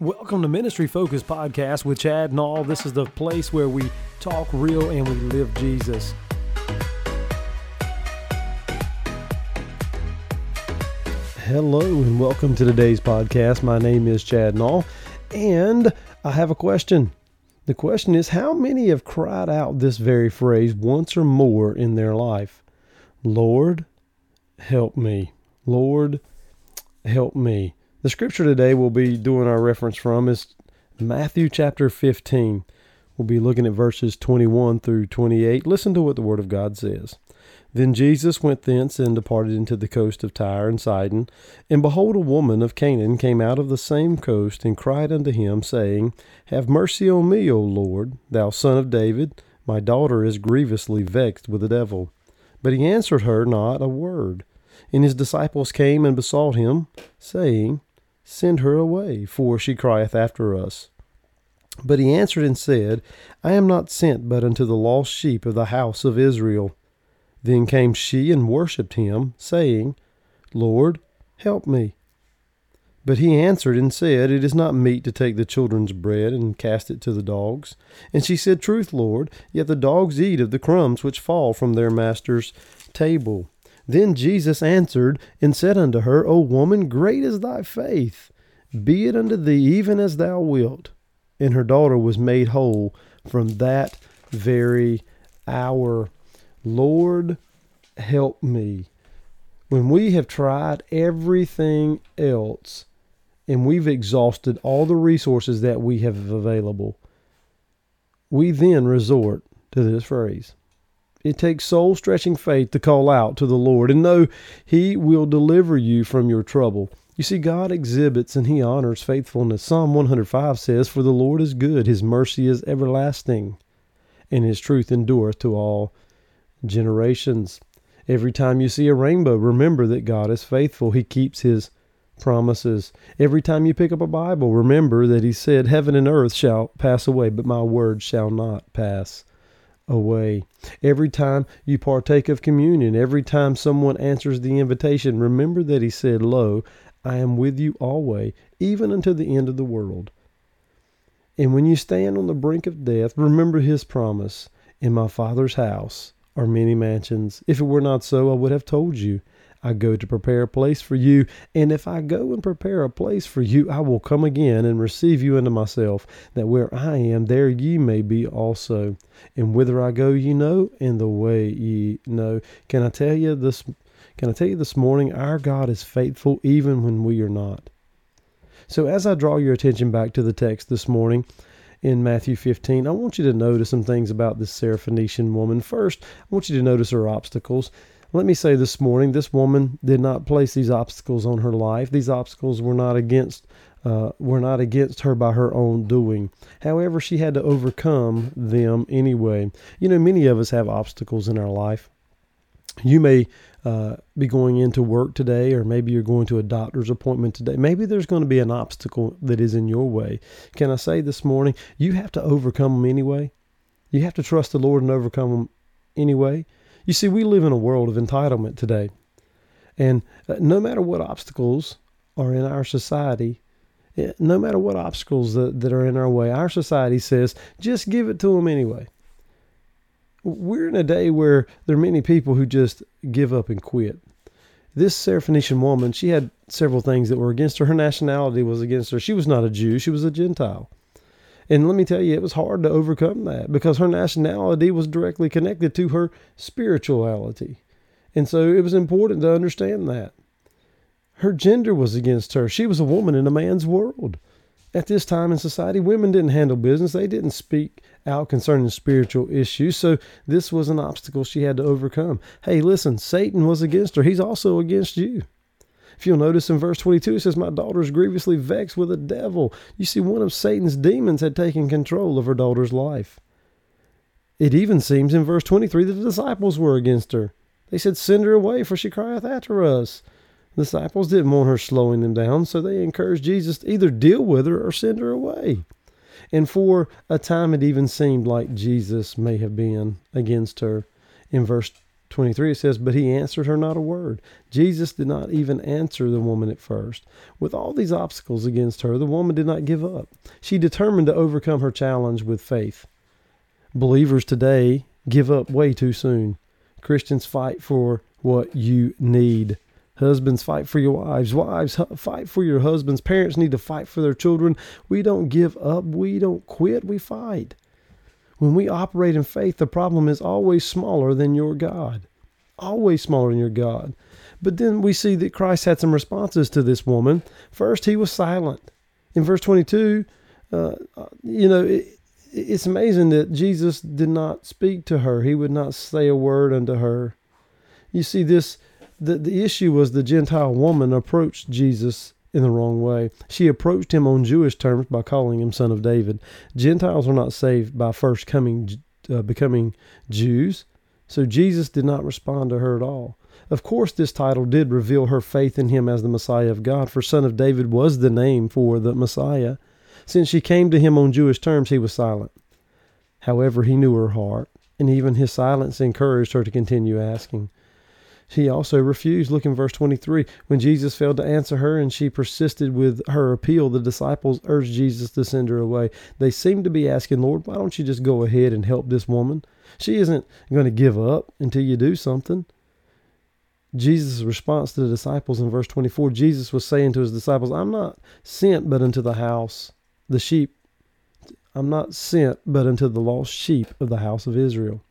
Welcome to Ministry Focus Podcast with Chad Nall. This is the place where we talk real and we live Jesus. Hello and welcome to today's podcast. My name is Chad Nall, and I have a question. The question is How many have cried out this very phrase once or more in their life? Lord, help me. Lord, help me. The scripture today we'll be doing our reference from is Matthew chapter 15. We'll be looking at verses 21 through 28. Listen to what the Word of God says. Then Jesus went thence and departed into the coast of Tyre and Sidon. And behold, a woman of Canaan came out of the same coast and cried unto him, saying, Have mercy on me, O Lord, thou son of David. My daughter is grievously vexed with the devil. But he answered her not a word. And his disciples came and besought him, saying, Send her away, for she crieth after us. But he answered and said, I am not sent but unto the lost sheep of the house of Israel. Then came she and worshipped him, saying, Lord, help me. But he answered and said, It is not meet to take the children's bread and cast it to the dogs. And she said, Truth, Lord, yet the dogs eat of the crumbs which fall from their master's table. Then Jesus answered and said unto her, O woman, great is thy faith. Be it unto thee even as thou wilt. And her daughter was made whole from that very hour. Lord, help me. When we have tried everything else and we've exhausted all the resources that we have available, we then resort to this phrase it takes soul stretching faith to call out to the Lord and know He will deliver you from your trouble. You see, God exhibits and He honors faithfulness. Psalm 105 says, For the Lord is good, His mercy is everlasting, and His truth endureth to all generations. Every time you see a rainbow, remember that God is faithful. He keeps His promises. Every time you pick up a Bible, remember that He said, Heaven and earth shall pass away, but my word shall not pass away. Every time you partake of communion, every time someone answers the invitation, remember that he said, Lo, I am with you always, even unto the end of the world. And when you stand on the brink of death, remember his promise In my Father's house are many mansions. If it were not so, I would have told you. I go to prepare a place for you. And if I go and prepare a place for you, I will come again and receive you unto myself, that where I am, there ye may be also. And whither I go, ye know, and the way ye know. Can I tell you this? Can I tell you this morning, our God is faithful even when we are not. So as I draw your attention back to the text this morning, in Matthew 15, I want you to notice some things about this Syrophoenician woman. First, I want you to notice her obstacles. Let me say this morning, this woman did not place these obstacles on her life. These obstacles were not against uh, were not against her by her own doing. However, she had to overcome them anyway. You know, many of us have obstacles in our life. You may uh, be going into work today, or maybe you're going to a doctor's appointment today. Maybe there's going to be an obstacle that is in your way. Can I say this morning, you have to overcome them anyway? You have to trust the Lord and overcome them anyway. You see, we live in a world of entitlement today. And uh, no matter what obstacles are in our society, eh, no matter what obstacles that, that are in our way, our society says, just give it to them anyway. We're in a day where there are many people who just give up and quit. This Syrophoenician woman, she had several things that were against her. Her nationality was against her. She was not a Jew, she was a Gentile. And let me tell you, it was hard to overcome that because her nationality was directly connected to her spirituality. And so it was important to understand that. Her gender was against her. She was a woman in a man's world. At this time in society, women didn't handle business. They didn't speak out concerning spiritual issues. So this was an obstacle she had to overcome. Hey, listen, Satan was against her. He's also against you. If you'll notice in verse 22, it says, My daughter is grievously vexed with a devil. You see, one of Satan's demons had taken control of her daughter's life. It even seems in verse 23 that the disciples were against her. They said, Send her away, for she crieth after us. The disciples didn't want her slowing them down, so they encouraged Jesus to either deal with her or send her away. And for a time, it even seemed like Jesus may have been against her. In verse 23 it says, But he answered her not a word. Jesus did not even answer the woman at first. With all these obstacles against her, the woman did not give up. She determined to overcome her challenge with faith. Believers today give up way too soon. Christians fight for what you need. Husbands fight for your wives. Wives fight for your husbands. Parents need to fight for their children. We don't give up. We don't quit. We fight. When we operate in faith, the problem is always smaller than your God. Always smaller than your God. But then we see that Christ had some responses to this woman. First, he was silent. In verse 22, uh, you know, it, it's amazing that Jesus did not speak to her. He would not say a word unto her. You see, this the, the issue was the Gentile woman approached Jesus in the wrong way. She approached him on Jewish terms by calling him son of David. Gentiles are not saved by first coming uh, becoming Jews, so Jesus did not respond to her at all. Of course, this title did reveal her faith in him as the Messiah of God, for son of David was the name for the Messiah. Since she came to him on Jewish terms, he was silent. However, he knew her heart, and even his silence encouraged her to continue asking. She also refused. Look in verse 23. When Jesus failed to answer her and she persisted with her appeal, the disciples urged Jesus to send her away. They seemed to be asking, Lord, why don't you just go ahead and help this woman? She isn't going to give up until you do something. Jesus' response to the disciples in verse 24 Jesus was saying to his disciples, I'm not sent but unto the house, the sheep. I'm not sent but unto the lost sheep of the house of Israel.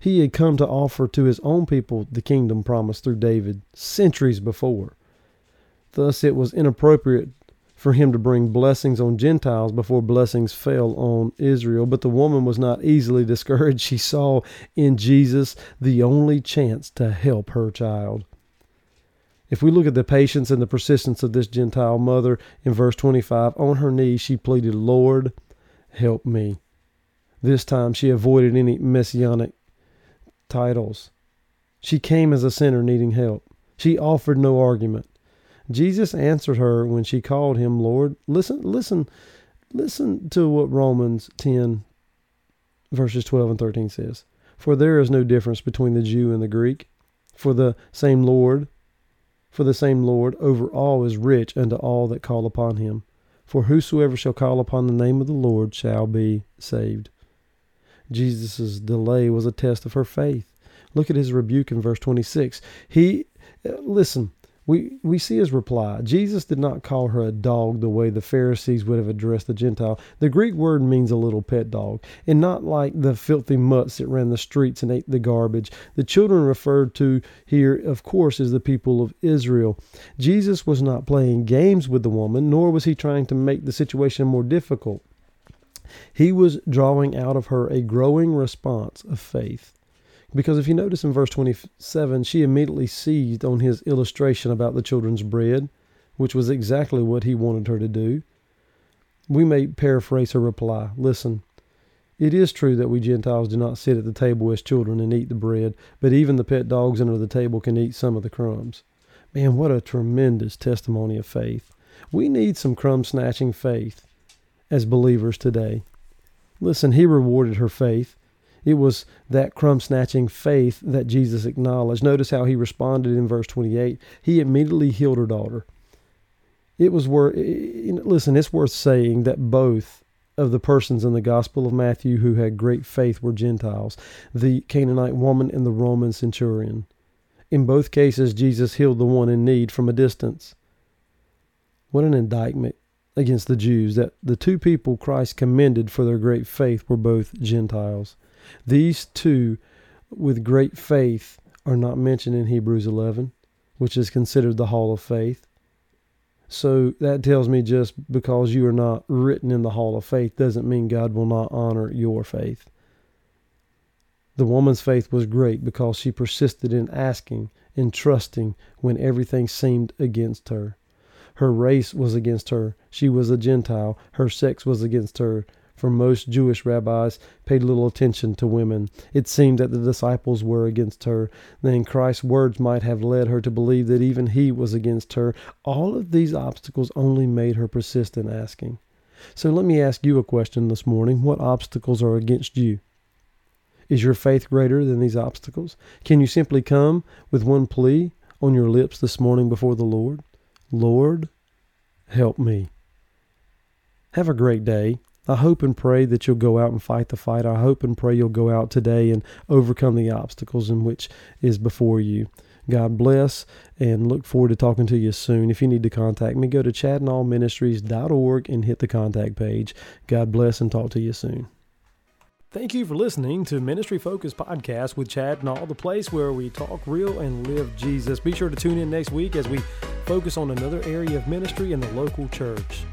He had come to offer to his own people the kingdom promised through David centuries before. Thus, it was inappropriate for him to bring blessings on Gentiles before blessings fell on Israel. But the woman was not easily discouraged. She saw in Jesus the only chance to help her child. If we look at the patience and the persistence of this Gentile mother in verse 25, on her knees she pleaded, Lord, help me. This time she avoided any messianic titles. She came as a sinner needing help. She offered no argument. Jesus answered her when she called him Lord. Listen, listen, listen to what Romans 10, verses 12 and 13 says. For there is no difference between the Jew and the Greek, for the same Lord, for the same Lord over all is rich unto all that call upon him. For whosoever shall call upon the name of the Lord shall be saved. Jesus' delay was a test of her faith. Look at his rebuke in verse 26. He, uh, listen, we, we see his reply. Jesus did not call her a dog the way the Pharisees would have addressed the Gentile. The Greek word means a little pet dog, and not like the filthy mutts that ran the streets and ate the garbage. The children referred to here, of course, is the people of Israel. Jesus was not playing games with the woman, nor was he trying to make the situation more difficult. He was drawing out of her a growing response of faith. Because if you notice in verse 27, she immediately seized on his illustration about the children's bread, which was exactly what he wanted her to do. We may paraphrase her reply Listen, it is true that we Gentiles do not sit at the table as children and eat the bread, but even the pet dogs under the table can eat some of the crumbs. Man, what a tremendous testimony of faith. We need some crumb snatching faith as believers today. Listen, he rewarded her faith. It was that crumb snatching faith that Jesus acknowledged. Notice how he responded in verse 28. He immediately healed her daughter. It was worth, listen, it's worth saying that both of the persons in the Gospel of Matthew who had great faith were Gentiles the Canaanite woman and the Roman centurion. In both cases, Jesus healed the one in need from a distance. What an indictment against the Jews that the two people Christ commended for their great faith were both Gentiles. These two with great faith are not mentioned in Hebrews 11, which is considered the hall of faith. So that tells me just because you are not written in the hall of faith doesn't mean God will not honor your faith. The woman's faith was great because she persisted in asking and trusting when everything seemed against her. Her race was against her. She was a Gentile. Her sex was against her. For most Jewish rabbis paid little attention to women. It seemed that the disciples were against her. Then Christ's words might have led her to believe that even he was against her. All of these obstacles only made her persist in asking. So let me ask you a question this morning. What obstacles are against you? Is your faith greater than these obstacles? Can you simply come with one plea on your lips this morning before the Lord? Lord, help me. Have a great day. I hope and pray that you'll go out and fight the fight. I hope and pray you'll go out today and overcome the obstacles in which is before you. God bless and look forward to talking to you soon. If you need to contact me, go to chadnallministries.org and hit the contact page. God bless and talk to you soon. Thank you for listening to Ministry Focus Podcast with Chad Nall, the place where we talk real and live Jesus. Be sure to tune in next week as we focus on another area of ministry in the local church.